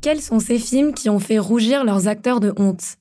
Quels sont ces films qui ont fait rougir leurs acteurs de honte?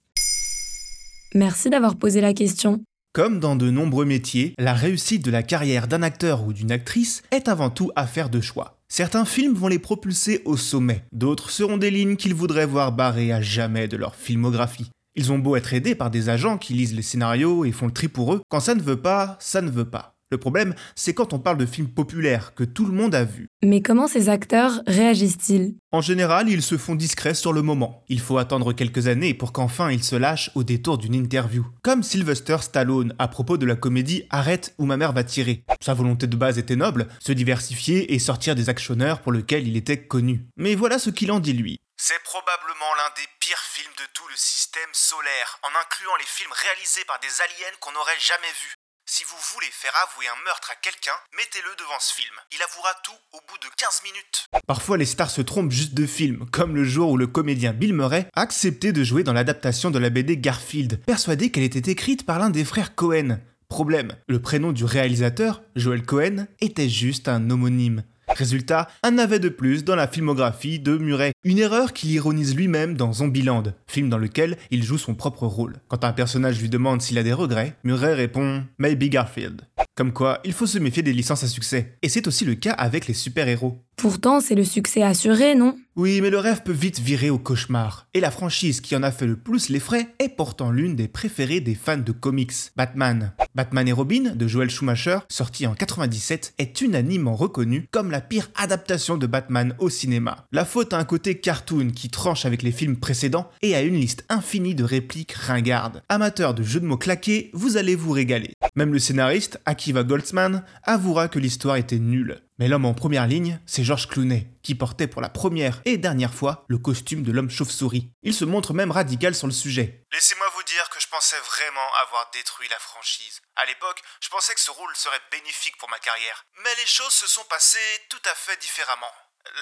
Merci d'avoir posé la question. Comme dans de nombreux métiers, la réussite de la carrière d'un acteur ou d'une actrice est avant tout affaire de choix. Certains films vont les propulser au sommet, d'autres seront des lignes qu'ils voudraient voir barrées à jamais de leur filmographie. Ils ont beau être aidés par des agents qui lisent les scénarios et font le tri pour eux, quand ça ne veut pas, ça ne veut pas. Le problème, c'est quand on parle de films populaires que tout le monde a vus. Mais comment ces acteurs réagissent-ils? En général, ils se font discrets sur le moment. Il faut attendre quelques années pour qu'enfin ils se lâchent au détour d'une interview. Comme Sylvester Stallone à propos de la comédie Arrête où ma mère va tirer. Sa volonté de base était noble, se diversifier et sortir des actionneurs pour lesquels il était connu. Mais voilà ce qu'il en dit lui. C'est probablement l'un des pires films de tout le système solaire, en incluant les films réalisés par des aliens qu'on n'aurait jamais vus. Si vous voulez faire avouer un meurtre à quelqu'un, mettez-le devant ce film. Il avouera tout au bout de 15 minutes. Parfois, les stars se trompent juste de film, comme le jour où le comédien Bill Murray a accepté de jouer dans l'adaptation de la BD Garfield, persuadé qu'elle était écrite par l'un des frères Cohen. Problème, le prénom du réalisateur, Joel Cohen, était juste un homonyme. Résultat, un navet de plus dans la filmographie de Murray. Une erreur qu'il ironise lui-même dans Zombieland, film dans lequel il joue son propre rôle. Quand un personnage lui demande s'il a des regrets, Murray répond Maybe Garfield. Comme quoi, il faut se méfier des licences à succès. Et c'est aussi le cas avec les super-héros. Pourtant, c'est le succès assuré, non? Oui, mais le rêve peut vite virer au cauchemar. Et la franchise qui en a fait le plus les frais est pourtant l'une des préférées des fans de comics, Batman. Batman et Robin, de Joel Schumacher, sorti en 97, est unanimement reconnu comme la pire adaptation de Batman au cinéma. La faute a un côté cartoon qui tranche avec les films précédents et a une liste infinie de répliques ringardes. Amateur de jeux de mots claqués, vous allez vous régaler. Même le scénariste, Akiva Goldsman, avouera que l'histoire était nulle. Mais l'homme en première ligne, c'est George Clooney, qui portait pour la première et dernière fois le costume de l'homme chauve-souris. Il se montre même radical sur le sujet. Laissez-moi vous dire que je pensais vraiment avoir détruit la franchise. À l'époque, je pensais que ce rôle serait bénéfique pour ma carrière. Mais les choses se sont passées tout à fait différemment.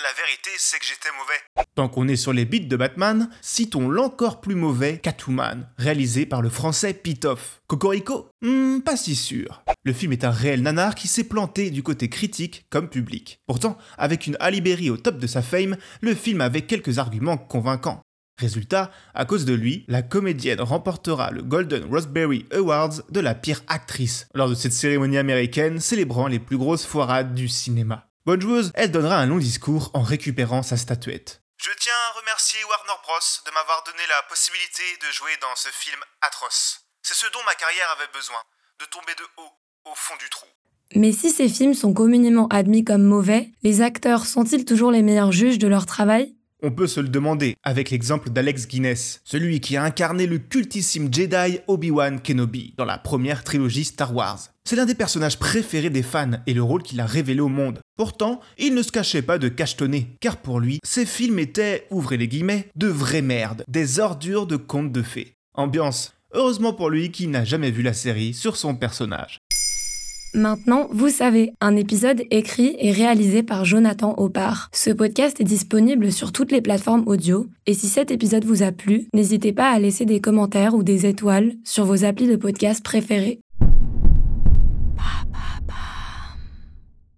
La vérité, c'est que j'étais mauvais. Tant qu'on est sur les beats de Batman, citons l'encore plus mauvais Catwoman, réalisé par le français Pitoff. Cocorico? Hmm, Pas si sûr. Le film est un réel nanar qui s'est planté du côté critique comme public. Pourtant, avec une Halle Berry au top de sa fame, le film avait quelques arguments convaincants. Résultat, à cause de lui, la comédienne remportera le Golden Raspberry Awards de la pire actrice lors de cette cérémonie américaine célébrant les plus grosses foirades du cinéma. Bonne joueuse, elle donnera un long discours en récupérant sa statuette. Je tiens à remercier Warner Bros. de m'avoir donné la possibilité de jouer dans ce film atroce. C'est ce dont ma carrière avait besoin, de tomber de haut, au fond du trou. Mais si ces films sont communément admis comme mauvais, les acteurs sont-ils toujours les meilleurs juges de leur travail? On peut se le demander avec l'exemple d'Alex Guinness, celui qui a incarné le cultissime Jedi Obi-Wan Kenobi dans la première trilogie Star Wars. C'est l'un des personnages préférés des fans et le rôle qu'il a révélé au monde. Pourtant, il ne se cachait pas de cachetonner, car pour lui, ces films étaient, ouvrez les guillemets, de vraies merdes, des ordures de contes de fées. Ambiance. Heureusement pour lui qui n'a jamais vu la série sur son personnage. Maintenant, vous savez, un épisode écrit et réalisé par Jonathan Opar. Ce podcast est disponible sur toutes les plateformes audio, et si cet épisode vous a plu, n'hésitez pas à laisser des commentaires ou des étoiles sur vos applis de podcast préférés.